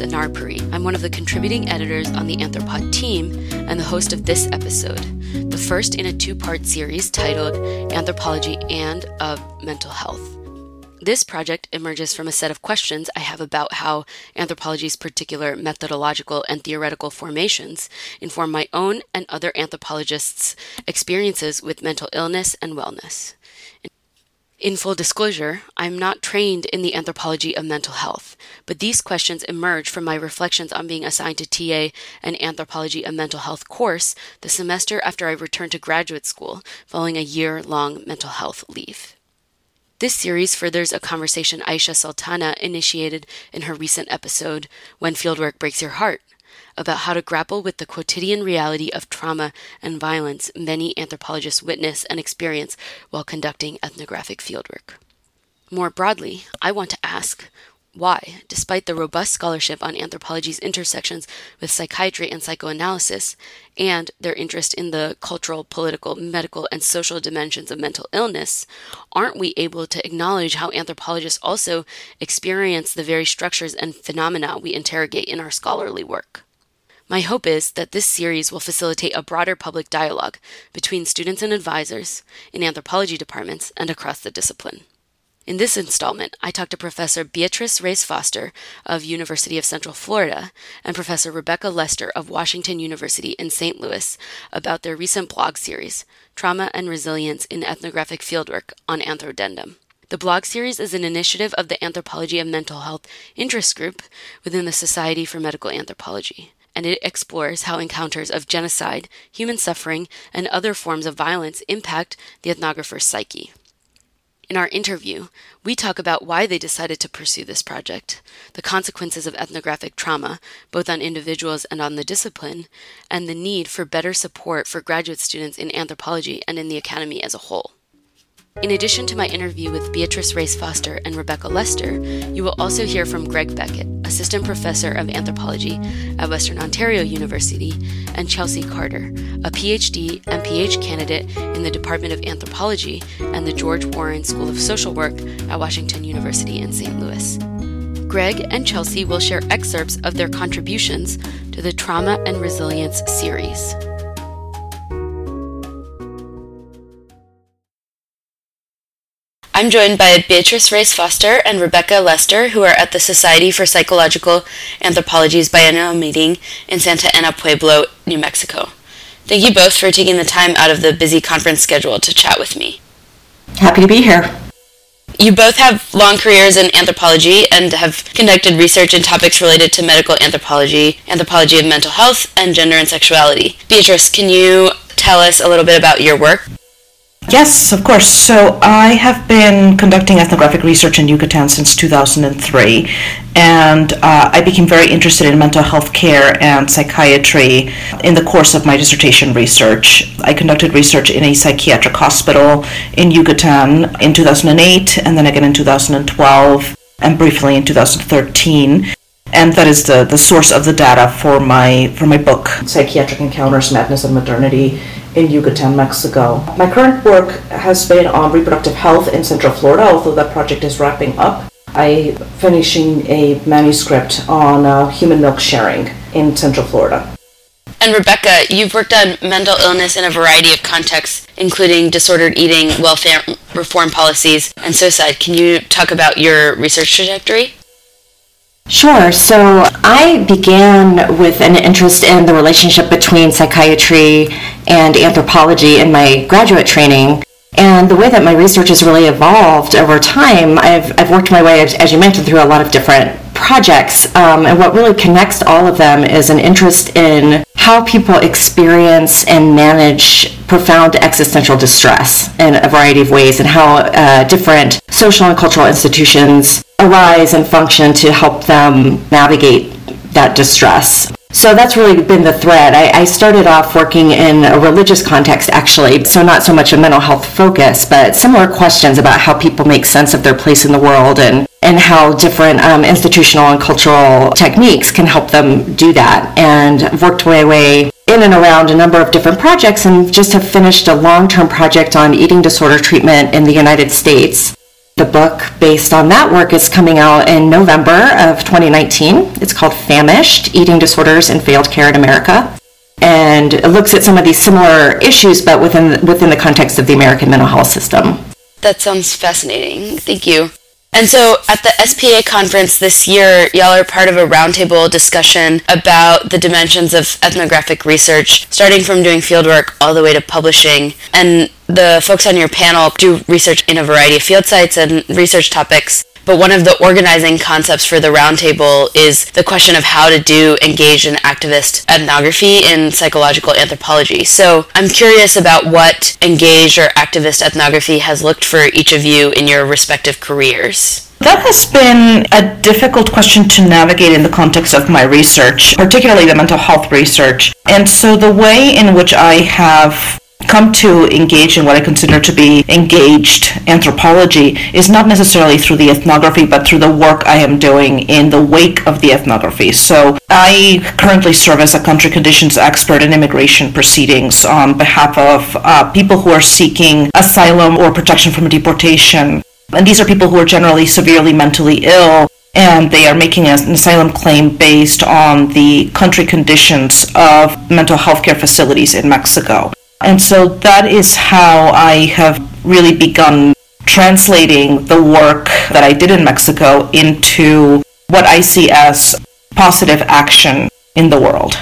Welcome to Anthropod. My name is Anar Puri. I'm one of the contributing editors on the Anthropod team and the host of this episode, the first in a two part series titled Anthropology and of Mental Health. This project emerges from a set of questions I have about how anthropology's particular methodological and theoretical formations inform my own and other anthropologists' experiences with mental illness and wellness. In full disclosure, I'm not trained in the anthropology of mental health, but these questions emerge from my reflections on being assigned to TA an anthropology of mental health course the semester after I returned to graduate school following a year long mental health leave. This series furthers a conversation Aisha Sultana initiated in her recent episode, When Fieldwork Breaks Your Heart, about how to grapple with the quotidian reality of trauma and violence many anthropologists witness and experience while conducting ethnographic fieldwork. More broadly, I want to ask why, despite the robust scholarship on anthropology's intersections with psychiatry and psychoanalysis, and their interest in the cultural, political, medical, and social dimensions of mental illness, aren't we able to acknowledge how anthropologists also experience the very structures and phenomena we interrogate in our scholarly work? My hope is that this series will facilitate a broader public dialogue between students and advisors in anthropology departments and across the discipline. In this installment, I talked to Professor Beatrice Reyes Foster of University of Central Florida and Professor Rebecca Lester of Washington University in St. Louis about their recent blog series, Trauma and Resilience in Ethnographic Fieldwork on Anthrodendum. The blog series is an initiative of the Anthropology of Mental Health Interest Group within the Society for Medical Anthropology and it explores how encounters of genocide, human suffering, and other forms of violence impact the ethnographer's psyche. In our interview, we talk about why they decided to pursue this project, the consequences of ethnographic trauma, both on individuals and on the discipline, and the need for better support for graduate students in anthropology and in the academy as a whole. In addition to my interview with Beatrice Reyes Foster and Rebecca Lester, you will also hear from Greg Beckett, Assistant Professor of Anthropology at Western Ontario University, and Chelsea Carter, a PhD and PH candidate in the Department of Anthropology and the George Warren School of Social Work at Washington University in St. Louis. Greg and Chelsea will share excerpts of their contributions to the Trauma and Resilience series. I'm joined by Beatrice Reyes Foster and Rebecca Lester, who are at the Society for Psychological Anthropology's biennial meeting in Santa Ana Pueblo, New Mexico. Thank you both for taking the time out of the busy conference schedule to chat with me. Happy to be here. You both have long careers in anthropology and have conducted research in topics related to medical anthropology, anthropology of mental health, and gender and sexuality. Beatrice, can you tell us a little bit about your work? Yes, of course. So I have been conducting ethnographic research in Yucatan since 2003, and uh, I became very interested in mental health care and psychiatry in the course of my dissertation research. I conducted research in a psychiatric hospital in Yucatan in 2008, and then again in 2012, and briefly in 2013 and that is the, the source of the data for my for my book psychiatric encounters madness and modernity in Yucatan, Mexico. My current work has been on reproductive health in Central Florida, although that project is wrapping up. I finishing a manuscript on uh, human milk sharing in Central Florida. And Rebecca, you've worked on mental illness in a variety of contexts, including disordered eating, welfare reform policies, and suicide. Can you talk about your research trajectory? Sure. So I began with an interest in the relationship between psychiatry and anthropology in my graduate training. And the way that my research has really evolved over time, I've, I've worked my way, as you mentioned, through a lot of different projects. Um, and what really connects all of them is an interest in how people experience and manage profound existential distress in a variety of ways and how uh, different social and cultural institutions arise and function to help them navigate that distress. So that's really been the thread. I, I, started off working in a religious context, actually, so not so much a mental health focus, but similar questions about how people make sense of their place in the world and, and how different um, institutional and cultural techniques can help them do that. And worked my way in and around a number of different projects and just have finished a long term project on eating disorder treatment in the United States The book based on that work is coming out in November of 2019. It's called Famished Eating Disorders and Failed Care in America. And it looks at some of these similar issues, but within, within the context of the American mental health system. That sounds fascinating. Thank you. And so at the SPA conference this year, y'all are part of a roundtable discussion about the dimensions of ethnographic research, starting from doing fieldwork all the way to publishing. And the folks on your panel do research in a variety of field sites and research topics. But one of the organizing concepts for the roundtable is the question of how to do engaged and activist ethnography in psychological anthropology. So I'm curious about what engaged or activist ethnography has looked for each of you in your respective careers. That has been a difficult question to navigate in the context of my research, particularly the mental health research. And so the way in which I have come to engage in what I consider to be engaged anthropology is not necessarily through the ethnography, but through the work I am doing in the wake of the ethnography. So I currently serve as a country conditions expert in immigration proceedings on behalf of uh, people who are seeking asylum or protection from deportation. And these are people who are generally severely mentally ill and they are making an asylum claim based on the country conditions of mental health care facilities in Mexico. And so that is how I have really begun translating the work that I did in Mexico into what I see as positive action in the world.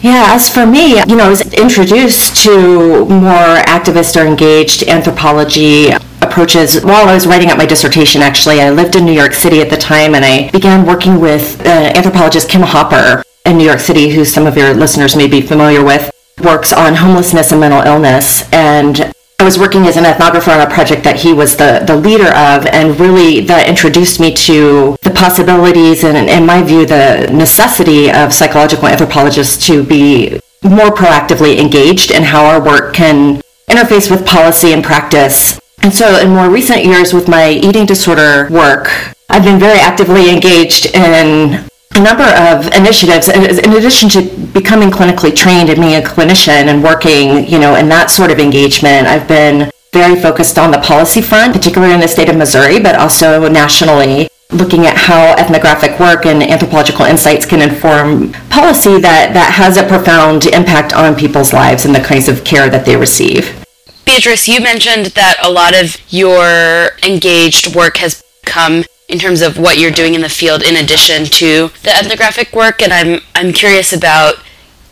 Yeah, as for me, you know, I was introduced to more activist or engaged anthropology approaches while I was writing up my dissertation, actually. I lived in New York City at the time and I began working with uh, anthropologist Kim Hopper in New York City, who some of your listeners may be familiar with works on homelessness and mental illness. And I was working as an ethnographer on a project that he was the, the leader of, and really that introduced me to the possibilities and, in my view, the necessity of psychological anthropologists to be more proactively engaged in how our work can interface with policy and practice. And so, in more recent years, with my eating disorder work, I've been very actively engaged in a number of initiatives in addition to becoming clinically trained and being a clinician and working you know in that sort of engagement i've been very focused on the policy front particularly in the state of missouri but also nationally looking at how ethnographic work and anthropological insights can inform policy that, that has a profound impact on people's lives and the kinds of care that they receive. Beatrice you mentioned that a lot of your engaged work has come in terms of what you're doing in the field in addition to the ethnographic work and I'm I'm curious about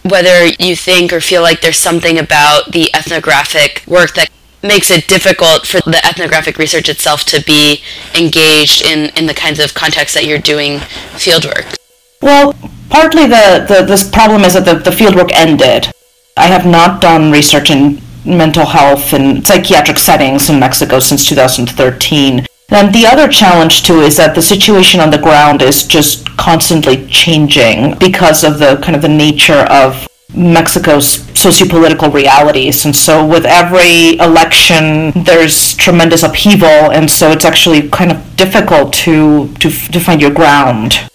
whether you think or feel like there's something about the ethnographic work that makes it difficult for the ethnographic research itself to be engaged in, in the kinds of contexts that you're doing fieldwork. Well, partly the, the this problem is that the, the fieldwork ended. I have not done research in mental health and psychiatric settings in Mexico since 2013. And the other challenge too is that the situation on the ground is just constantly changing because of the kind of the nature of Mexico's sociopolitical realities. And so with every election, there's tremendous upheaval. And so it's actually kind of difficult to, to, to find your ground.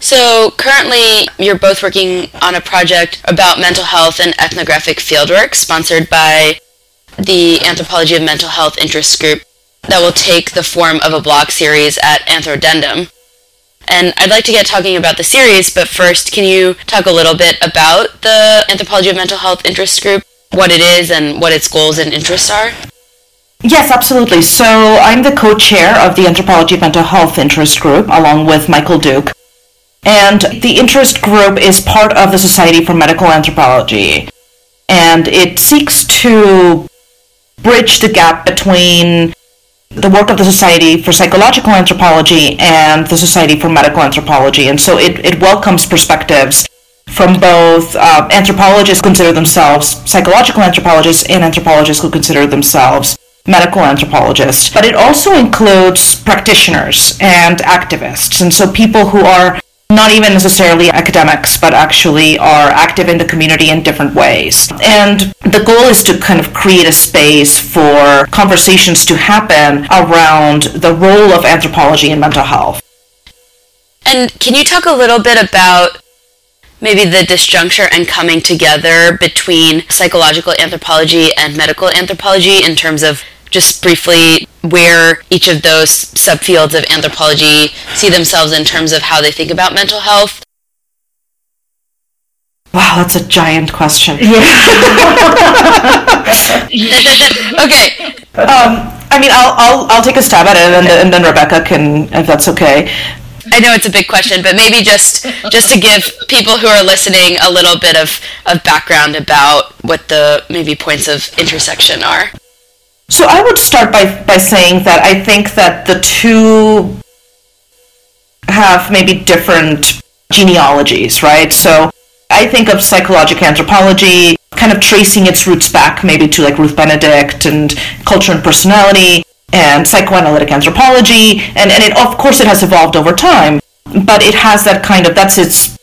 So currently, you're both working on a project about mental health and ethnographic fieldwork sponsored by the Anthropology of Mental Health Interest Group that will take the form of a blog series at Anthrodendum. And I'd like to get talking about the series, but first, can you talk a little bit about the Anthropology of Mental Health Interest Group, what it is, and what its goals and interests are? Yes, absolutely. So I'm the co-chair of the Anthropology of Mental Health Interest Group, along with Michael Duke. And the interest group is part of the Society for Medical Anthropology. And it seeks to bridge the gap between the work of the Society for Psychological Anthropology and the Society for Medical Anthropology. And so it, it welcomes perspectives from both uh, anthropologists who consider themselves psychological anthropologists and anthropologists who consider themselves medical anthropologists. But it also includes practitioners and activists. And so people who are not even necessarily academics, but actually are active in the community in different ways. And the goal is to kind of create a space for conversations to happen around the role of anthropology in mental health. And can you talk a little bit about maybe the disjuncture and coming together between psychological anthropology and medical anthropology in terms of just briefly where each of those subfields of anthropology see themselves in terms of how they think about mental health? Wow, that's a giant question. Yeah. okay. Um, I mean, I'll, I'll, I'll take a stab at it, and, and then Rebecca can, if that's okay. I know it's a big question, but maybe just just to give people who are listening a little bit of, of background about what the maybe points of intersection are. So I would start by, by saying that I think that the two have maybe different genealogies, right? So I think of psychological anthropology kind of tracing its roots back maybe to like Ruth Benedict and culture and personality and psychoanalytic anthropology and, and it of course it has evolved over time but it has that kind of that's its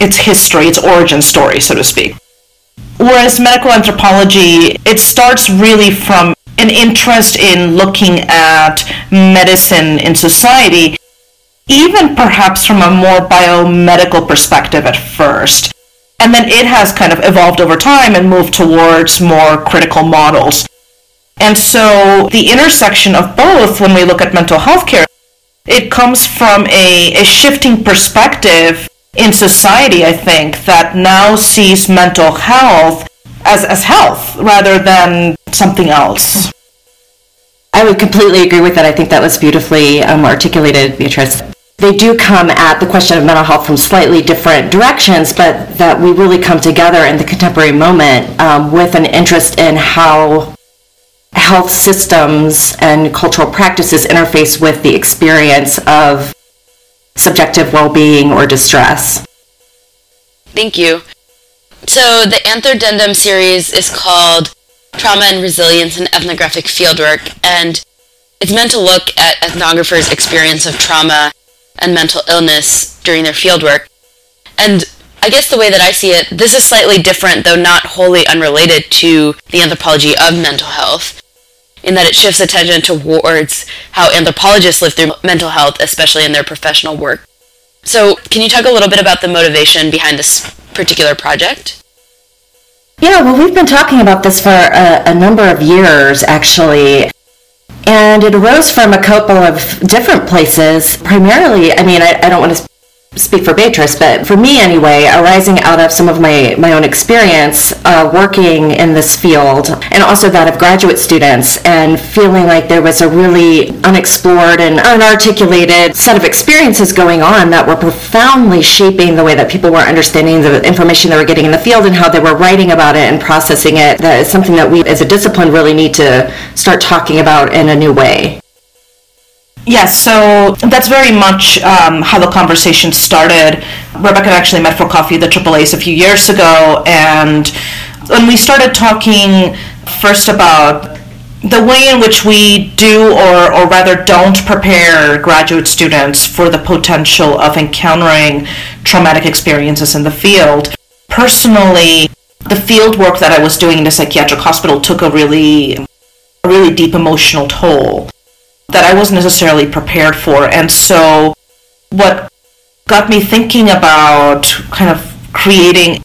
its history its origin story so to speak whereas medical anthropology it starts really from an interest in looking at medicine in society even perhaps from a more biomedical perspective at first and then it has kind of evolved over time and moved towards more critical models. And so the intersection of both, when we look at mental health care, it comes from a, a shifting perspective in society, I think, that now sees mental health as, as health rather than something else. I would completely agree with that. I think that was beautifully um, articulated, Beatrice they do come at the question of mental health from slightly different directions, but that we really come together in the contemporary moment um, with an interest in how health systems and cultural practices interface with the experience of subjective well-being or distress. Thank you. So the Anthrodendum series is called Trauma and Resilience in Ethnographic Fieldwork, and it's meant to look at ethnographers' experience of trauma and mental illness during their fieldwork. And I guess the way that I see it, this is slightly different, though not wholly unrelated to the anthropology of mental health, in that it shifts attention towards how anthropologists live through mental health, especially in their professional work. So, can you talk a little bit about the motivation behind this particular project? Yeah, well, we've been talking about this for a, a number of years, actually. And it arose from a couple of different places. Primarily, I mean, I, I don't want to speak for Beatrice, but for me anyway, arising out of some of my, my own experience uh, working in this field and also that of graduate students and feeling like there was a really unexplored and unarticulated set of experiences going on that were profoundly shaping the way that people were understanding the information they were getting in the field and how they were writing about it and processing it. That is something that we as a discipline really need to start talking about in a new way. Yes, so that's very much um, how the conversation started. Rebecca actually met for coffee at the AAA's a few years ago, and when we started talking first about the way in which we do, or, or rather don't, prepare graduate students for the potential of encountering traumatic experiences in the field, personally, the field work that I was doing in a psychiatric hospital took a really, a really deep emotional toll that I wasn't necessarily prepared for. And so, what got me thinking about kind of creating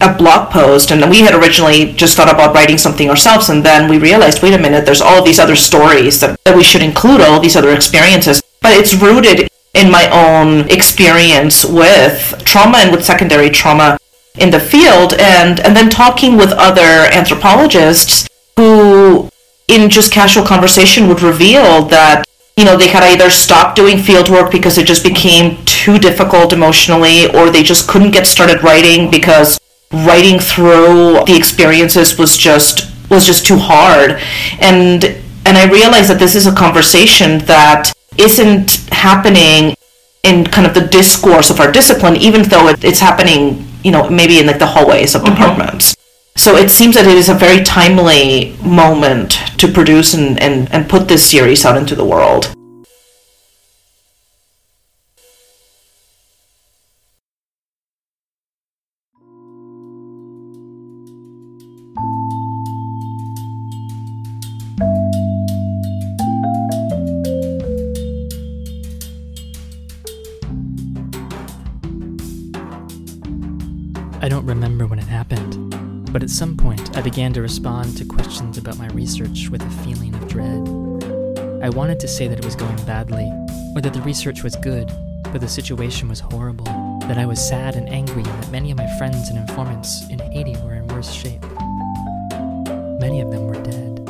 a blog post, and we had originally just thought about writing something ourselves, and then we realized, wait a minute, there's all these other stories that, that we should include, all these other experiences, but it's rooted in my own experience with trauma and with secondary trauma in the field, and and then talking with other anthropologists who in just casual conversation would reveal that you know they had either stopped doing field work because it just became too difficult emotionally or they just couldn't get started writing because writing through the experiences was just was just too hard and and I realized that this is a conversation that isn't happening in kind of the discourse of our discipline even though it, it's happening you know maybe in like the hallways of mm-hmm. departments so it seems that it is a very timely moment to produce and, and, and put this series out into the world. Began to respond to questions about my research with a feeling of dread. I wanted to say that it was going badly, or that the research was good, but the situation was horrible, that I was sad and angry, and that many of my friends and informants in Haiti were in worse shape. Many of them were dead.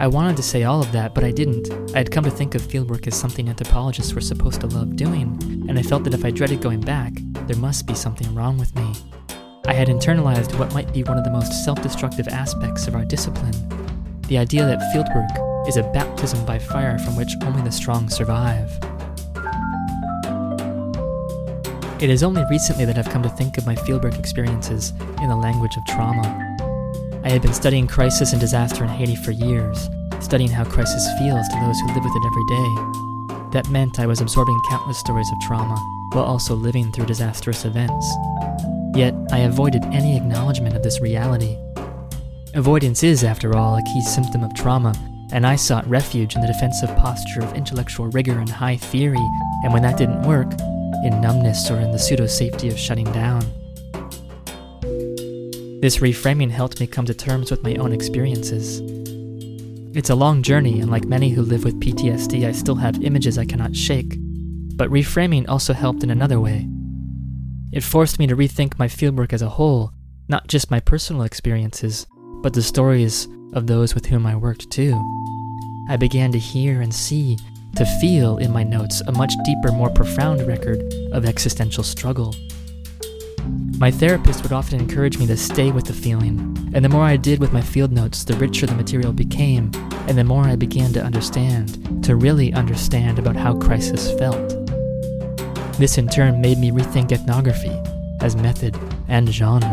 I wanted to say all of that, but I didn't. I had come to think of fieldwork as something anthropologists were supposed to love doing, and I felt that if I dreaded going back, there must be something wrong with me. I had internalized what might be one of the most self destructive aspects of our discipline the idea that fieldwork is a baptism by fire from which only the strong survive. It is only recently that I've come to think of my fieldwork experiences in the language of trauma. I had been studying crisis and disaster in Haiti for years, studying how crisis feels to those who live with it every day. That meant I was absorbing countless stories of trauma while also living through disastrous events. Yet, I avoided any acknowledgement of this reality. Avoidance is, after all, a key symptom of trauma, and I sought refuge in the defensive posture of intellectual rigor and high theory, and when that didn't work, in numbness or in the pseudo safety of shutting down. This reframing helped me come to terms with my own experiences. It's a long journey, and like many who live with PTSD, I still have images I cannot shake. But reframing also helped in another way. It forced me to rethink my fieldwork as a whole, not just my personal experiences, but the stories of those with whom I worked too. I began to hear and see, to feel in my notes a much deeper, more profound record of existential struggle. My therapist would often encourage me to stay with the feeling, and the more I did with my field notes, the richer the material became, and the more I began to understand, to really understand about how crisis felt. This in turn made me rethink ethnography as method and genre.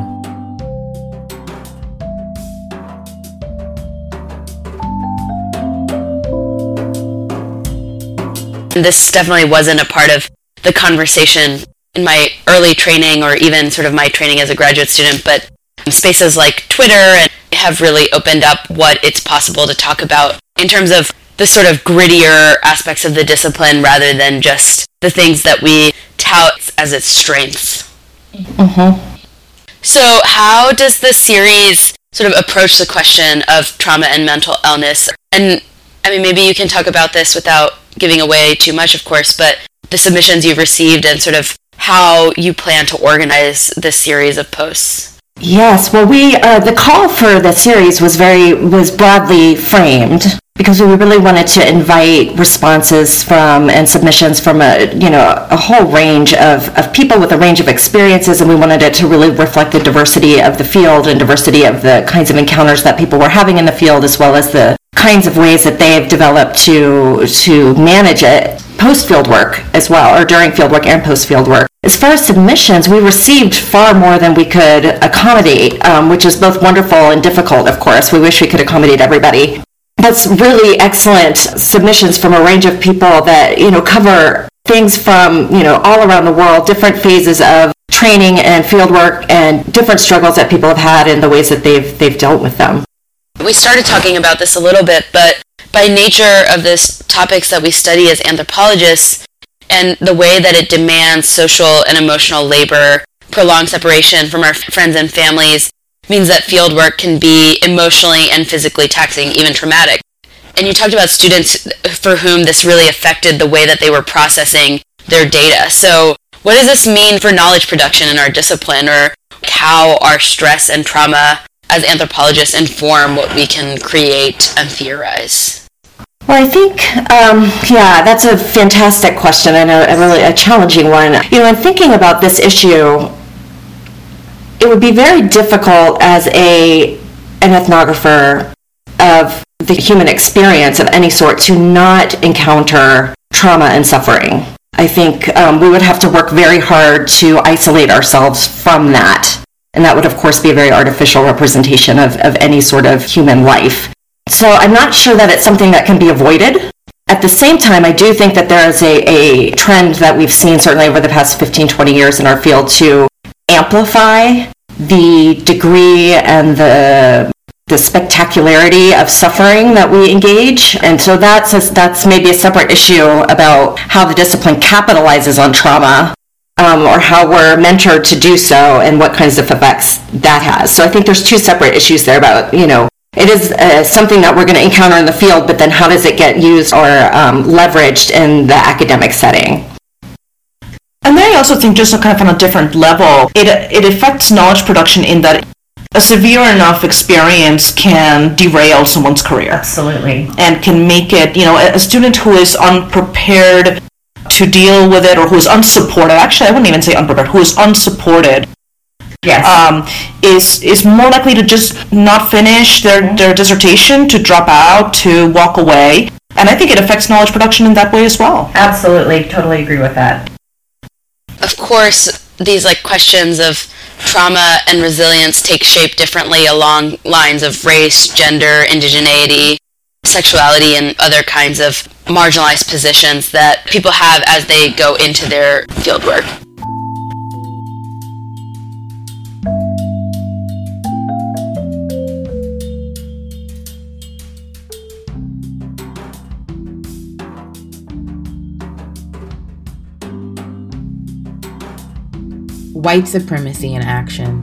This definitely wasn't a part of the conversation in my early training or even sort of my training as a graduate student, but spaces like Twitter have really opened up what it's possible to talk about in terms of the sort of grittier aspects of the discipline rather than just the things that we tout as its strengths. Mm-hmm. So, how does the series sort of approach the question of trauma and mental illness? And I mean, maybe you can talk about this without giving away too much, of course, but the submissions you've received and sort of how you plan to organize this series of posts. Yes, well, we uh, the call for the series was very was broadly framed because we really wanted to invite responses from and submissions from a you know a whole range of, of people with a range of experiences and we wanted it to really reflect the diversity of the field and diversity of the kinds of encounters that people were having in the field as well as the kinds of ways that they've developed to to manage it post field work as well or during field work and post field work as far as submissions, we received far more than we could accommodate, um, which is both wonderful and difficult, of course. We wish we could accommodate everybody that's really excellent submissions from a range of people that you know cover things from you know all around the world different phases of training and fieldwork and different struggles that people have had and the ways that they've they've dealt with them. We started talking about this a little bit but by nature of this topics that we study as anthropologists and the way that it demands social and emotional labor prolonged separation from our friends and families means that field work can be emotionally and physically taxing, even traumatic. And you talked about students for whom this really affected the way that they were processing their data. So, what does this mean for knowledge production in our discipline, or how our stress and trauma as anthropologists inform what we can create and theorize? Well, I think, um, yeah, that's a fantastic question and a, a really a challenging one. You know, in thinking about this issue, it would be very difficult as a an ethnographer of the human experience of any sort to not encounter trauma and suffering. I think um, we would have to work very hard to isolate ourselves from that. And that would, of course, be a very artificial representation of, of any sort of human life. So I'm not sure that it's something that can be avoided. At the same time, I do think that there is a, a trend that we've seen certainly over the past 15, 20 years in our field to amplify the degree and the the spectacularity of suffering that we engage. And so that's a, that's maybe a separate issue about how the discipline capitalizes on trauma um, or how we're mentored to do so and what kinds of effects that has. So I think there's two separate issues there about, you know, it is uh, something that we're going to encounter in the field, but then how does it get used or um, leveraged in the academic setting? I also think just kind of on a different level, it, it affects knowledge production in that a severe enough experience can derail someone's career. Absolutely. And can make it, you know, a student who is unprepared to deal with it or who is unsupported, actually, I wouldn't even say unprepared, who is unsupported. Yes. Um, is is more likely to just not finish their, mm-hmm. their dissertation, to drop out, to walk away. And I think it affects knowledge production in that way as well. Absolutely, totally agree with that. Of course, these like questions of trauma and resilience take shape differently along lines of race, gender, indigeneity, sexuality, and other kinds of marginalized positions that people have as they go into their fieldwork. White supremacy in action.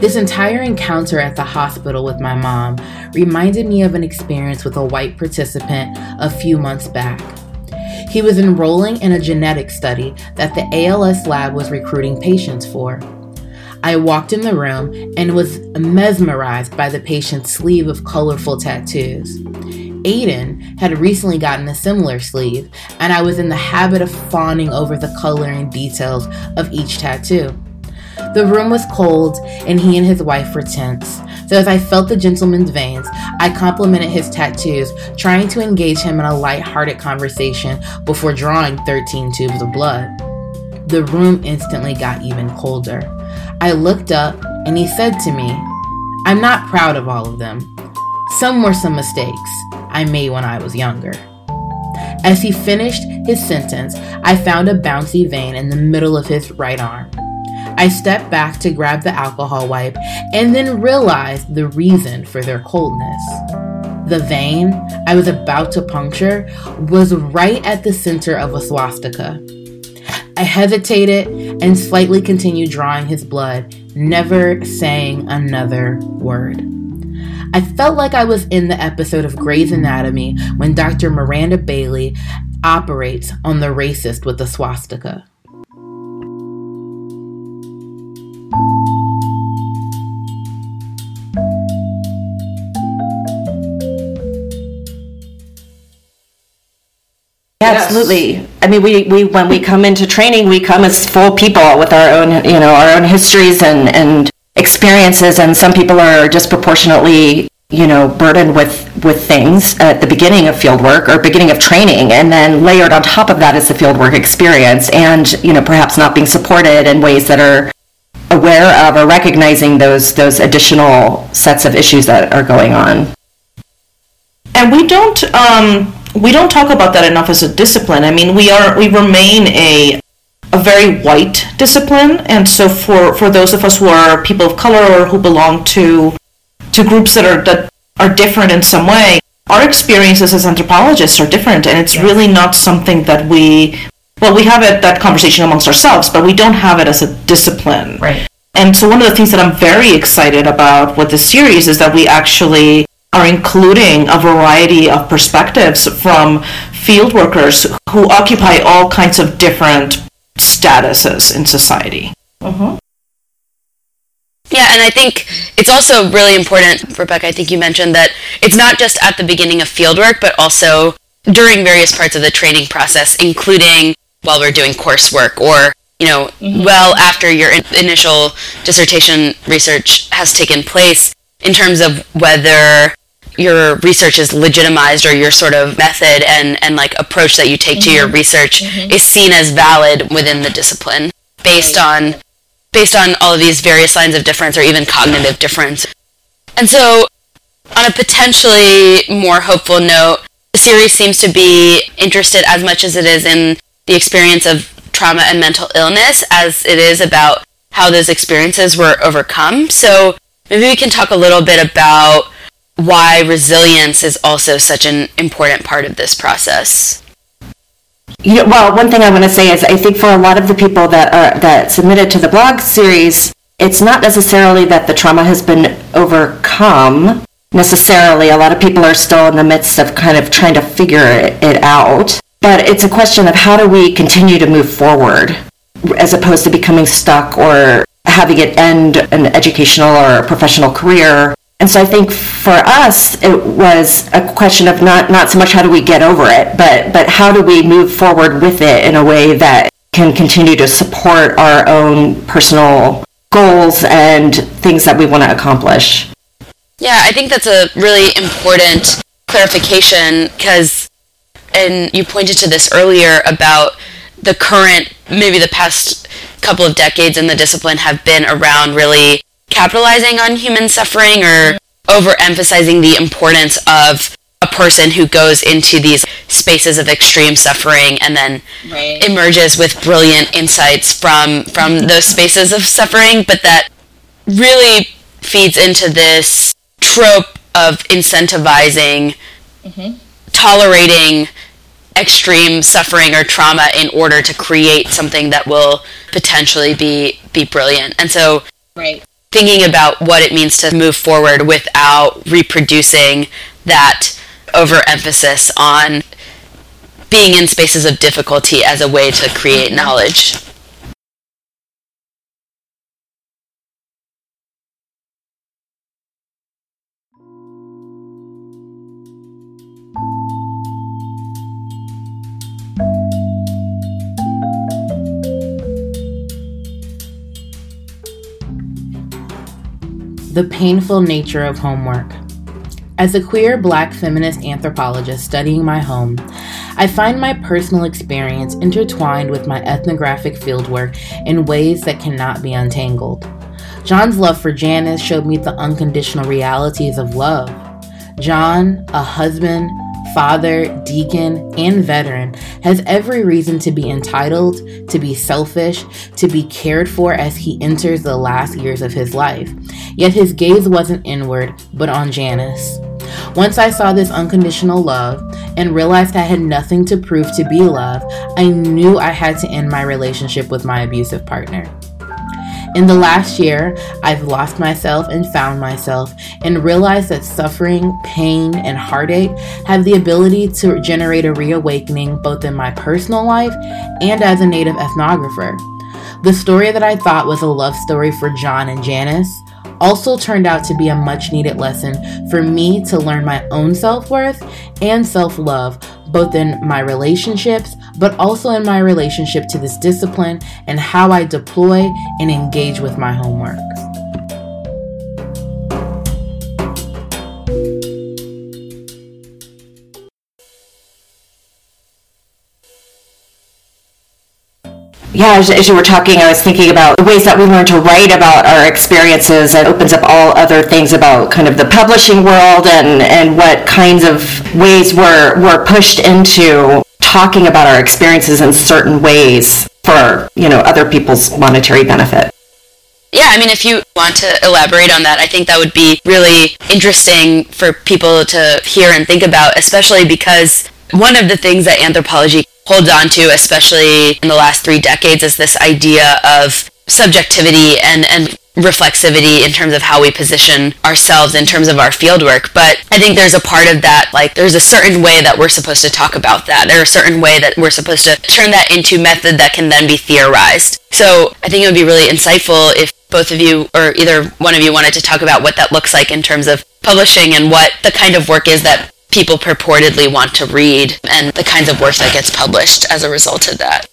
This entire encounter at the hospital with my mom reminded me of an experience with a white participant a few months back. He was enrolling in a genetic study that the ALS lab was recruiting patients for. I walked in the room and was mesmerized by the patient's sleeve of colorful tattoos. Aiden had recently gotten a similar sleeve, and I was in the habit of fawning over the color and details of each tattoo. The room was cold, and he and his wife were tense. So, as I felt the gentleman's veins, I complimented his tattoos, trying to engage him in a light-hearted conversation before drawing 13 tubes of blood. The room instantly got even colder. I looked up, and he said to me, I'm not proud of all of them. Some were some mistakes. I made when I was younger. As he finished his sentence, I found a bouncy vein in the middle of his right arm. I stepped back to grab the alcohol wipe and then realized the reason for their coldness. The vein I was about to puncture was right at the center of a swastika. I hesitated and slightly continued drawing his blood, never saying another word. I felt like I was in the episode of Grey's Anatomy when Dr. Miranda Bailey operates on the racist with the swastika. Absolutely. I mean, we, we when we come into training, we come as full people with our own, you know, our own histories and, and experiences and some people are disproportionately you know burdened with with things at the beginning of fieldwork or beginning of training and then layered on top of that is the fieldwork experience and you know perhaps not being supported in ways that are aware of or recognizing those those additional sets of issues that are going on. And we don't um, we don't talk about that enough as a discipline. I mean we are we remain a a very white discipline, and so for, for those of us who are people of color or who belong to to groups that are that are different in some way, our experiences as anthropologists are different, and it's really not something that we well we have it that conversation amongst ourselves, but we don't have it as a discipline. Right. And so one of the things that I'm very excited about with this series is that we actually are including a variety of perspectives from field workers who occupy all kinds of different statuses in society. Mm-hmm. Yeah, and I think it's also really important, Rebecca. I think you mentioned that it's not just at the beginning of fieldwork, but also during various parts of the training process, including while we're doing coursework or you know, mm-hmm. well after your in- initial dissertation research has taken place, in terms of whether your research is legitimized or your sort of method and, and like approach that you take mm-hmm. to your mm-hmm. research mm-hmm. is seen as valid within the discipline based on based on all of these various lines of difference or even cognitive difference. And so on a potentially more hopeful note, the series seems to be interested as much as it is in the experience of trauma and mental illness as it is about how those experiences were overcome. So maybe we can talk a little bit about why resilience is also such an important part of this process. You know, well, one thing I want to say is I think for a lot of the people that are that submitted to the blog series, it's not necessarily that the trauma has been overcome necessarily. A lot of people are still in the midst of kind of trying to figure it out. But it's a question of how do we continue to move forward as opposed to becoming stuck or having it end an educational or professional career. And so I think for us, it was a question of not, not so much how do we get over it, but, but how do we move forward with it in a way that can continue to support our own personal goals and things that we want to accomplish. Yeah, I think that's a really important clarification because, and you pointed to this earlier about the current, maybe the past couple of decades in the discipline have been around really capitalizing on human suffering or overemphasizing the importance of a person who goes into these spaces of extreme suffering and then right. emerges with brilliant insights from from those spaces of suffering but that really feeds into this trope of incentivizing mm-hmm. tolerating extreme suffering or trauma in order to create something that will potentially be be brilliant and so right thinking about what it means to move forward without reproducing that overemphasis on being in spaces of difficulty as a way to create knowledge. The painful nature of homework. As a queer black feminist anthropologist studying my home, I find my personal experience intertwined with my ethnographic fieldwork in ways that cannot be untangled. John's love for Janice showed me the unconditional realities of love. John, a husband, father, deacon, and veteran, has every reason to be entitled, to be selfish, to be cared for as he enters the last years of his life. Yet his gaze wasn't inward, but on Janice. Once I saw this unconditional love and realized I had nothing to prove to be love, I knew I had to end my relationship with my abusive partner. In the last year, I've lost myself and found myself and realized that suffering, pain, and heartache have the ability to generate a reawakening both in my personal life and as a Native ethnographer. The story that I thought was a love story for John and Janice also turned out to be a much needed lesson for me to learn my own self worth and self love, both in my relationships, but also in my relationship to this discipline and how I deploy and engage with my homework. yeah, as, as, you were talking, I was thinking about the ways that we learn to write about our experiences. It opens up all other things about kind of the publishing world and, and what kinds of ways we're, we're pushed into talking about our experiences in certain ways for, you know, other people's monetary benefit. Yeah, I mean, if you want to elaborate on that, I think that would be really interesting for people to hear and think about, especially because one of the things that anthropology holds on to, especially in the last three decades, is this idea of subjectivity and, and reflexivity in terms of how we position ourselves in terms of our fieldwork. But I think there's a part of that, like there's a certain way that we're supposed to talk about that. There's a certain way that we're supposed to turn that into method that can then be theorized. So I think it would be really insightful if both of you or either one of you wanted to talk about what that looks like in terms of publishing and what the kind of work is that people purportedly want to read and the kinds of work that gets published as a result of that.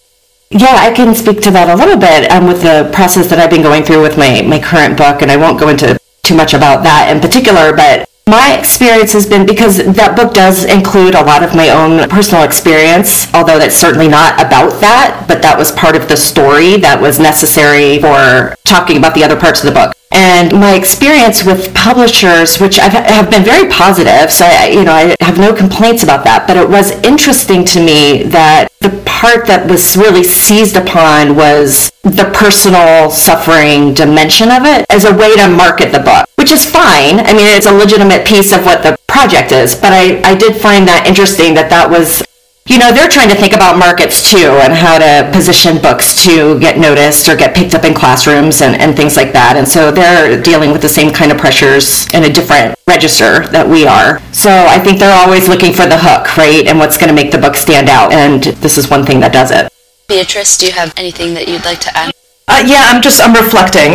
Yeah, I can speak to that a little bit um, with the process that I've been going through with my, my current book, and I won't go into too much about that in particular, but my experience has been because that book does include a lot of my own personal experience, although that's certainly not about that, but that was part of the story that was necessary for talking about the other parts of the book and my experience with publishers, which I've, have been very positive, so I, you know I have no complaints about that. But it was interesting to me that the part that was really seized upon was the personal suffering dimension of it as a way to market the book, which is fine. I mean, it's a legitimate piece of what the project is, but I, I did find that interesting that that was you know, they're trying to think about markets too and how to position books to get noticed or get picked up in classrooms and, and things like that. And so they're dealing with the same kind of pressures in a different register that we are. So I think they're always looking for the hook, right? And what's going to make the book stand out. And this is one thing that does it. Beatrice, do you have anything that you'd like to add? Uh, yeah, I'm just I'm reflecting.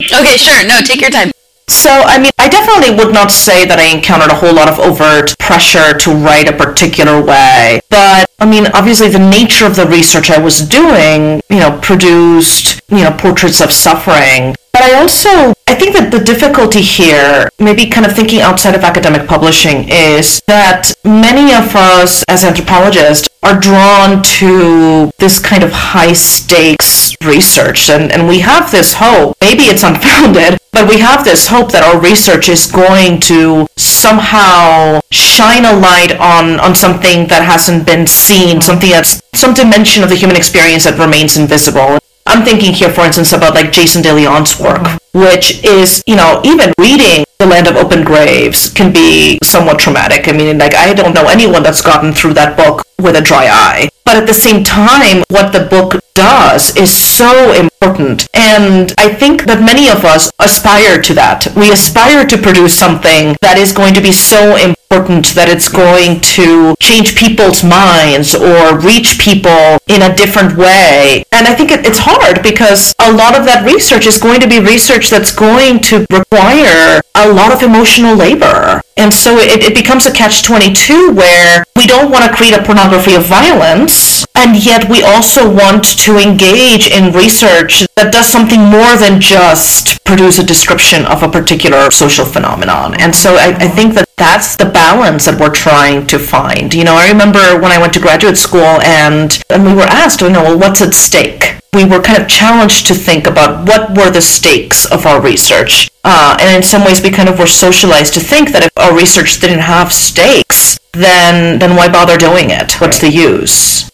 okay, sure. No, take your time. So, I mean, I definitely would not say that I encountered a whole lot of overt pressure to write a particular way. But, I mean, obviously the nature of the research I was doing, you know, produced, you know, portraits of suffering. But I also, I think that the difficulty here, maybe kind of thinking outside of academic publishing, is that many of us as anthropologists are drawn to this kind of high stakes research. And, and we have this hope, maybe it's unfounded, but we have this hope that our research is going to somehow shine a light on, on something that hasn't been seen, something that's some dimension of the human experience that remains invisible. I'm thinking here, for instance, about like Jason DeLeon's work, which is, you know, even reading The Land of Open Graves can be somewhat traumatic. I mean, like, I don't know anyone that's gotten through that book with a dry eye. But at the same time, what the book does is so important. And I think that many of us aspire to that. We aspire to produce something that is going to be so important that it's going to change people's minds or reach people in a different way. And I think it's hard because a lot of that research is going to be research that's going to require a lot of emotional labor. And so it, it becomes a catch 22 where we don't want to create a pornography of violence, and yet we also want to engage in research that does something more than just produce a description of a particular social phenomenon. And so I, I think that that's the balance that we're trying to find. You know, I remember when I went to graduate school and, and we were asked, you know, well, what's at stake? We were kind of challenged to think about what were the stakes of our research. Uh, and in some ways, we kind of were socialized to think that if our research didn't have stakes, then then why bother doing it? What's the use?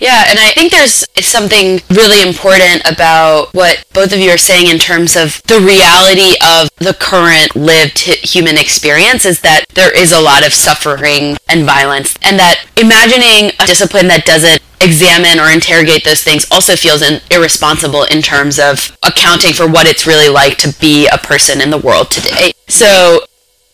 Yeah, and I think there's something really important about what both of you are saying in terms of the reality of the current lived human experience is that there is a lot of suffering and violence, and that imagining a discipline that doesn't examine or interrogate those things also feels in, irresponsible in terms of accounting for what it's really like to be a person in the world today. So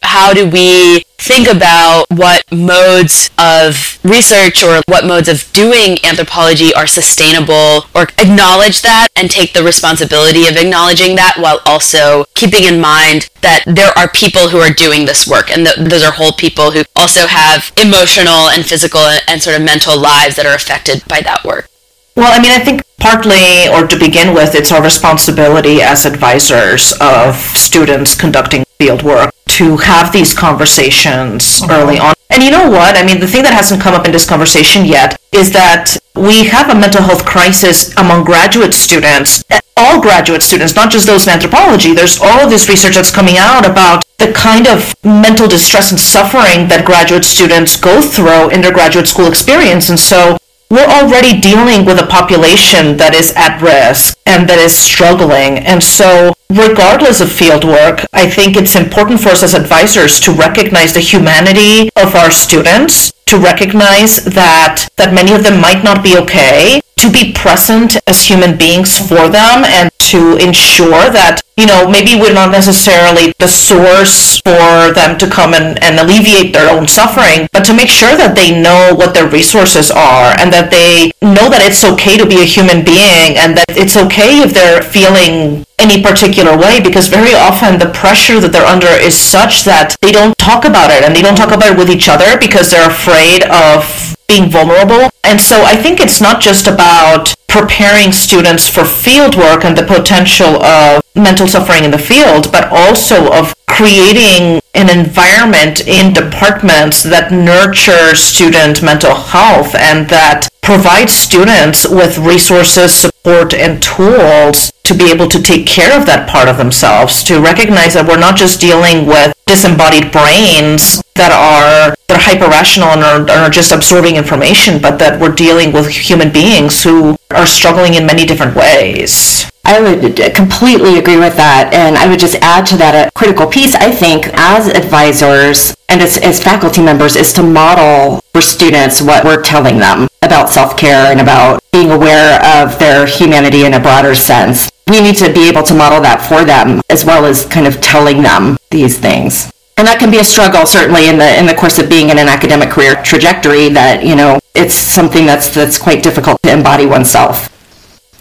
how do we think about what modes of research or what modes of doing anthropology are sustainable or acknowledge that and take the responsibility of acknowledging that while also keeping in mind that there are people who are doing this work and th- those are whole people who also have emotional and physical and sort of mental lives that are affected by that work. Well, I mean, I think partly, or to begin with, it's our responsibility as advisors of students conducting field work to have these conversations uh-huh. early on. And you know what? I mean, the thing that hasn't come up in this conversation yet is that we have a mental health crisis among graduate students, all graduate students, not just those in anthropology. There's all of this research that's coming out about the kind of mental distress and suffering that graduate students go through in their graduate school experience. And so we're already dealing with a population that is at risk and that is struggling. And so, regardless of fieldwork, I think it's important for us as advisors to recognize the humanity of our students, to recognize that, that many of them might not be okay, to be present as human beings for them, and to ensure that you know, maybe we're not necessarily the source for them to come and, and alleviate their own suffering, but to make sure that they know what their resources are and that they know that it's okay to be a human being and that it's okay if they're feeling any particular way because very often the pressure that they're under is such that they don't talk about it and they don't talk about it with each other because they're afraid of being vulnerable. And so I think it's not just about preparing students for field work and the potential of mental suffering in the field, but also of creating an environment in departments that nurture student mental health and that provides students with resources, support, and tools to be able to take care of that part of themselves, to recognize that we're not just dealing with disembodied brains that are that are hyper rational and are, are just absorbing information, but that we're dealing with human beings who are struggling in many different ways. I would completely agree with that. And I would just add to that a critical piece, I think, as advisors and as, as faculty members, is to model for students what we're telling them about self care and about being aware of their humanity in a broader sense. We need to be able to model that for them as well as kind of telling them these things and that can be a struggle certainly in the in the course of being in an academic career trajectory that you know it's something that's that's quite difficult to embody oneself.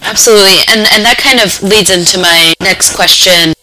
Absolutely. And and that kind of leads into my next question.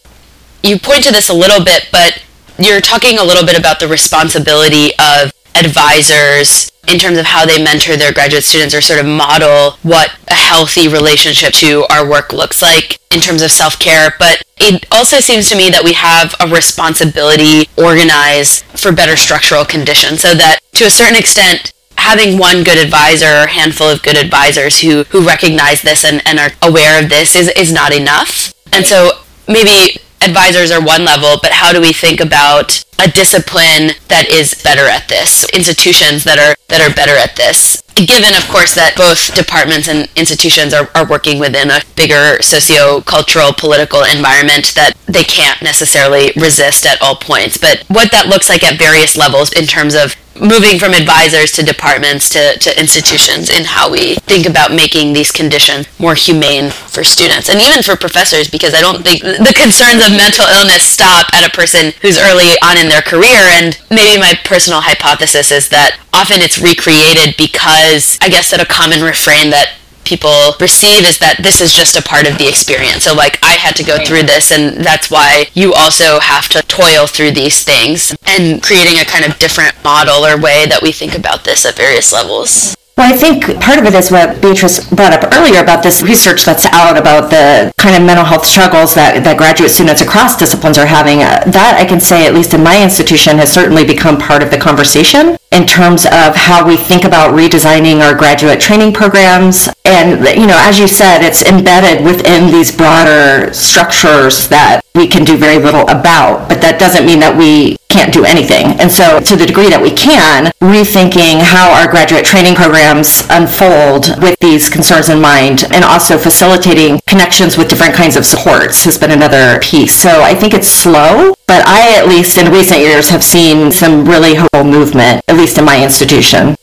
You point to this a little bit but you're talking a little bit about the responsibility of advisors in terms of how they mentor their graduate students or sort of model what a healthy relationship to our work looks like in terms of self-care. But it also seems to me that we have a responsibility organize for better structural conditions so that to a certain extent having one good advisor or handful of good advisors who who recognize this and, and are aware of this is is not enough. And so maybe advisors are one level, but how do we think about a discipline that is better at this, institutions that are that are better at this? Given, of course, that both departments and institutions are, are working within a bigger socio-cultural political environment that they can't necessarily resist at all points. But what that looks like at various levels in terms of moving from advisors to departments to, to institutions in how we think about making these conditions more humane for students and even for professors because I don't think the concerns of mental illness stop at a person who's early on in their career. And maybe my personal hypothesis is that often it's recreated because I guess that a common refrain that people receive is that this is just a part of the experience. So like I had to go through this and that's why you also have to toil through these things and creating a kind of different model or way that we think about this at various levels. Well, I think part of it is what Beatrice brought up earlier about this research that's out about the kind of mental health struggles that, that graduate students across disciplines are having. Uh, that I can say, at least in my institution, has certainly become part of the conversation in terms of how we think about redesigning our graduate training programs. And, you know, as you said, it's embedded within these broader structures that we can do very little about, but that doesn't mean that we can't do anything. And so, to the degree that we can, rethinking how our graduate training programs unfold with these concerns in mind, and also facilitating connections with different kinds of supports has been another piece. So, I think it's slow, but I, at least in recent years, have seen some really hopeful movement, at least in my institution.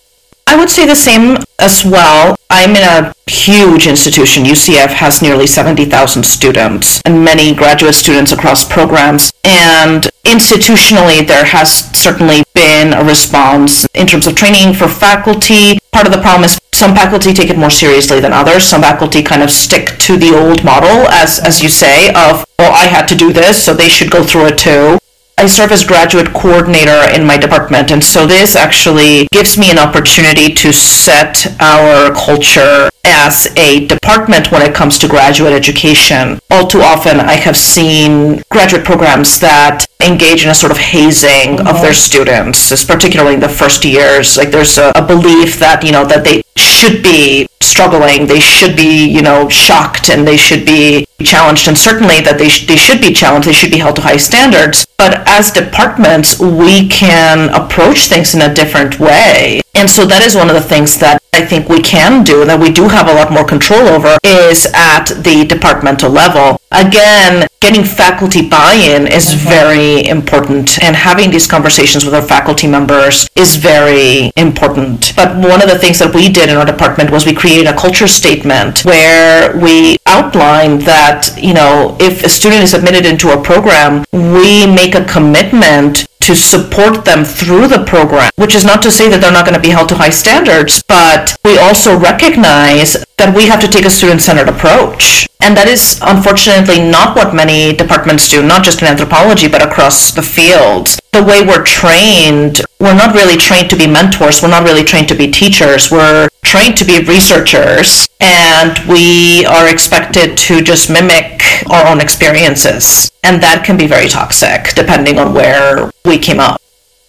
I would say the same as well. I'm in a huge institution. UCF has nearly 70,000 students and many graduate students across programs. And institutionally, there has certainly been a response in terms of training for faculty. Part of the problem is some faculty take it more seriously than others. Some faculty kind of stick to the old model, as, as you say, of, well, I had to do this, so they should go through it too. I serve as graduate coordinator in my department, and so this actually gives me an opportunity to set our culture as a department when it comes to graduate education. All too often, I have seen graduate programs that engage in a sort of hazing mm-hmm. of their students, particularly in the first years. Like there's a, a belief that you know that they should be struggling, they should be you know shocked, and they should be challenged, and certainly that they sh- they should be challenged. They should be held to high standards. But as departments, we can approach things in a different way. And so that is one of the things that I think we can do, that we do have a lot more control over, is at the departmental level. Again, getting faculty buy-in is mm-hmm. very important, and having these conversations with our faculty members is very important. But one of the things that we did in our department was we created a culture statement where we outlined that, you know, if a student is admitted into a program, we make a commitment to support them through the program, which is not to say that they're not going to be held to high standards, but we also recognize that we have to take a student-centered approach. And that is unfortunately not what many departments do, not just in anthropology, but across the fields. The way we're trained, we're not really trained to be mentors, we're not really trained to be teachers, we're trained to be researchers, and we are expected to just mimic our own experiences. And that can be very toxic depending on where we came up.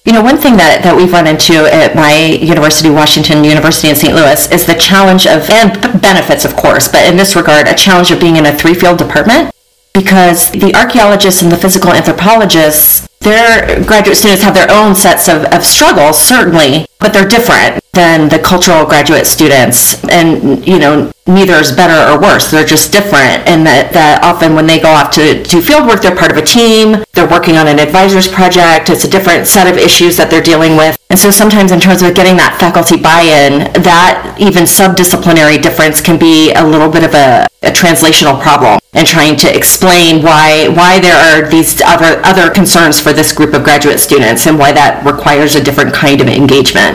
You know, one thing that, that we've run into at my university, Washington University in St. Louis, is the challenge of, and benefits, of course, but in this regard, a challenge of being in a three field department because the archaeologists and the physical anthropologists, their graduate students have their own sets of, of struggles, certainly, but they're different than the cultural graduate students. And, you know, neither is better or worse. They're just different. And that, that often when they go off to do field work, they're part of a team. They're working on an advisor's project. It's a different set of issues that they're dealing with. And so sometimes in terms of getting that faculty buy-in, that even subdisciplinary difference can be a little bit of a, a translational problem and trying to explain why why there are these other other concerns for this group of graduate students and why that requires a different kind of engagement.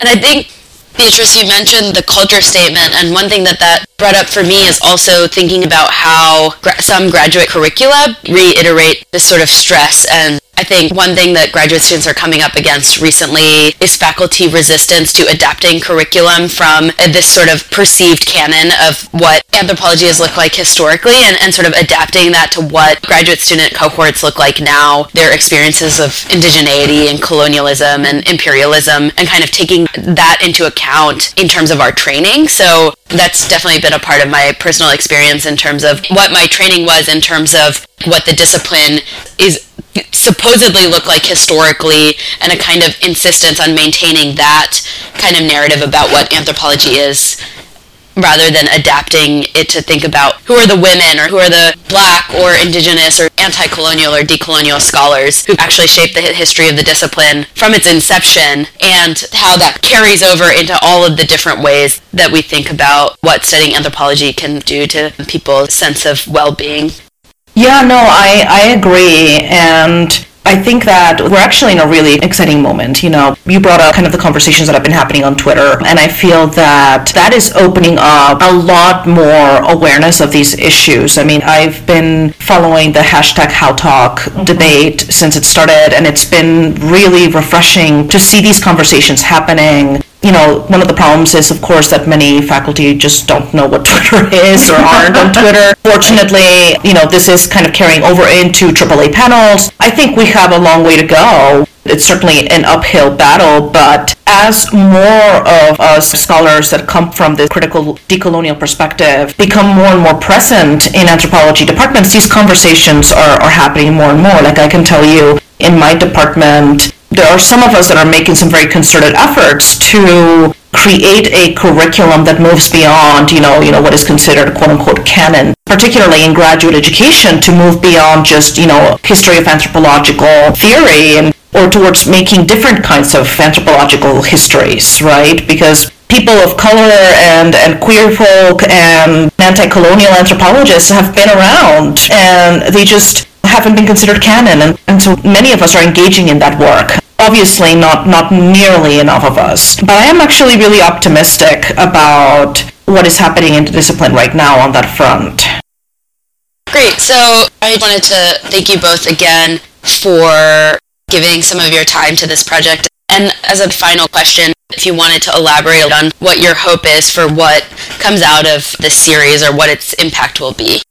And I think Beatrice, you mentioned the culture statement, and one thing that that brought up for me is also thinking about how gra- some graduate curricula reiterate this sort of stress and I think one thing that graduate students are coming up against recently is faculty resistance to adapting curriculum from uh, this sort of perceived canon of what anthropology has looked like historically and, and sort of adapting that to what graduate student cohorts look like now, their experiences of indigeneity and colonialism and imperialism, and kind of taking that into account in terms of our training. So that's definitely been a part of my personal experience in terms of what my training was in terms of what the discipline is supposedly look like historically and a kind of insistence on maintaining that kind of narrative about what anthropology is rather than adapting it to think about who are the women or who are the black or indigenous or anti-colonial or decolonial scholars who actually shaped the history of the discipline from its inception and how that carries over into all of the different ways that we think about what studying anthropology can do to people's sense of well-being yeah, no, I, I agree. And I think that we're actually in a really exciting moment. You know, you brought up kind of the conversations that have been happening on Twitter, and I feel that that is opening up a lot more awareness of these issues. I mean, I've been following the hashtag HAUTalk mm-hmm. debate since it started, and it's been really refreshing to see these conversations happening you know, one of the problems is, of course, that many faculty just don't know what Twitter is or aren't on Twitter. Fortunately, you know, this is kind of carrying over into AAA panels. I think we have a long way to go. It's certainly an uphill battle, but as more of us scholars that come from the critical decolonial perspective become more and more present in anthropology departments, these conversations are, are happening more and more. Like I can tell you, in my department, there are some of us that are making some very concerted efforts to create a curriculum that moves beyond, you know, you know what is considered quote unquote canon, particularly in graduate education, to move beyond just, you know, history of anthropological theory and or towards making different kinds of anthropological histories, right? Because people of color and, and queer folk and anti-colonial anthropologists have been around and they just haven't been considered canon, and, and so many of us are engaging in that work. Obviously, not, not nearly enough of us. But I am actually really optimistic about what is happening in the discipline right now on that front. Great. So I wanted to thank you both again for giving some of your time to this project. And as a final question, if you wanted to elaborate on what your hope is for what comes out of this series or what its impact will be.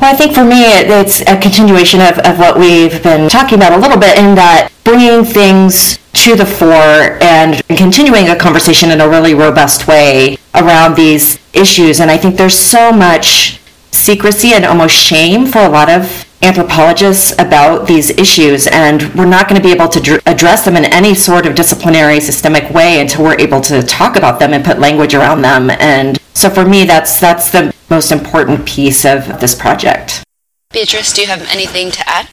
Well, I think for me, it's a continuation of, of what we've been talking about a little bit in that bringing things to the fore and continuing a conversation in a really robust way around these issues. And I think there's so much secrecy and almost shame for a lot of anthropologists about these issues, and we're not going to be able to dr- address them in any sort of disciplinary systemic way until we're able to talk about them and put language around them. And so, for me, that's that's the most important piece of this project. Beatrice, do you have anything to add?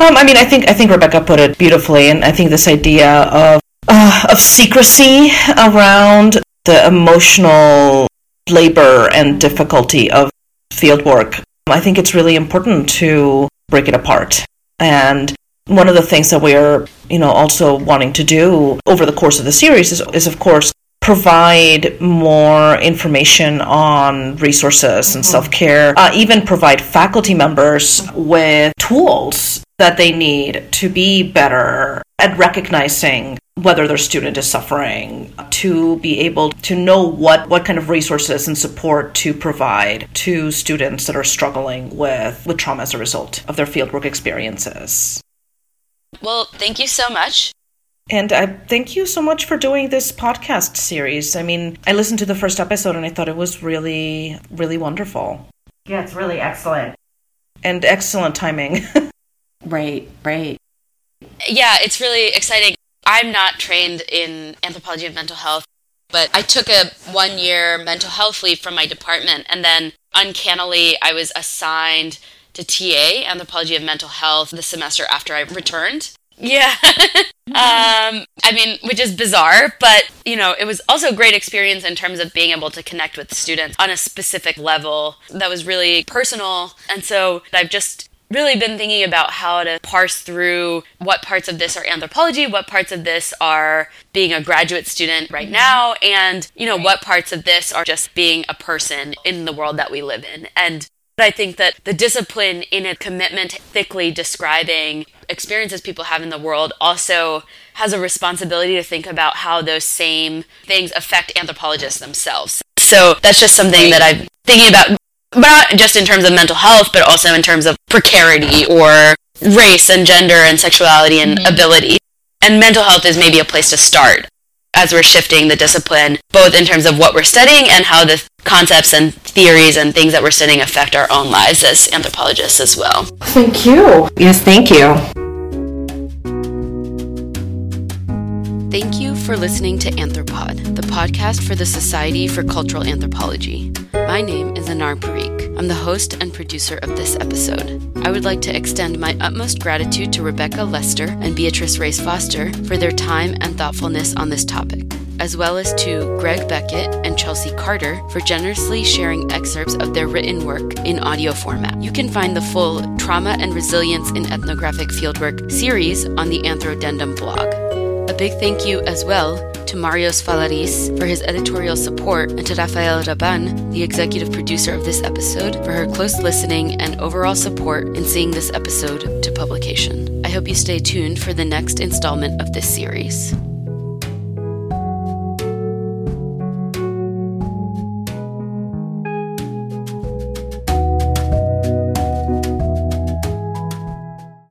Um, I mean, I think I think Rebecca put it beautifully, and I think this idea of uh, of secrecy around the emotional labor and difficulty of fieldwork I think it's really important to break it apart. And one of the things that we're, you know, also wanting to do over the course of the series is, is of course, provide more information on resources and mm-hmm. self care, uh, even provide faculty members with tools that they need to be better at recognizing whether their student is suffering, to be able to know what, what kind of resources and support to provide to students that are struggling with, with trauma as a result of their fieldwork experiences. Well, thank you so much. And I thank you so much for doing this podcast series. I mean, I listened to the first episode and I thought it was really, really wonderful. Yeah, it's really excellent. And excellent timing. right, right. Yeah, it's really exciting I'm not trained in anthropology of mental health, but I took a one year mental health leave from my department. And then uncannily, I was assigned to TA, anthropology of mental health, the semester after I returned. Yeah. um, I mean, which is bizarre, but you know, it was also a great experience in terms of being able to connect with students on a specific level that was really personal. And so I've just really been thinking about how to parse through what parts of this are anthropology, what parts of this are being a graduate student right mm-hmm. now, and you know, what parts of this are just being a person in the world that we live in. And I think that the discipline in a commitment thickly describing experiences people have in the world also has a responsibility to think about how those same things affect anthropologists themselves. So that's just something that I'm thinking about, not just in terms of mental health, but also in terms of precarity or race and gender and sexuality and mm-hmm. ability. And mental health is maybe a place to start as we're shifting the discipline, both in terms of what we're studying and how the concepts and theories and things that we're studying affect our own lives as anthropologists as well. Thank you. Yes, thank you. Thank you for listening to Anthropod, the podcast for the Society for Cultural Anthropology. My name is Anar Parikh. I'm the host and producer of this episode. I would like to extend my utmost gratitude to Rebecca Lester and Beatrice Reyes Foster for their time and thoughtfulness on this topic, as well as to Greg Beckett and Chelsea Carter for generously sharing excerpts of their written work in audio format. You can find the full Trauma and Resilience in Ethnographic Fieldwork series on the Anthrodendum blog. A big thank you as well to Marios Falaris for his editorial support and to Rafael Raban, the executive producer of this episode, for her close listening and overall support in seeing this episode to publication. I hope you stay tuned for the next installment of this series.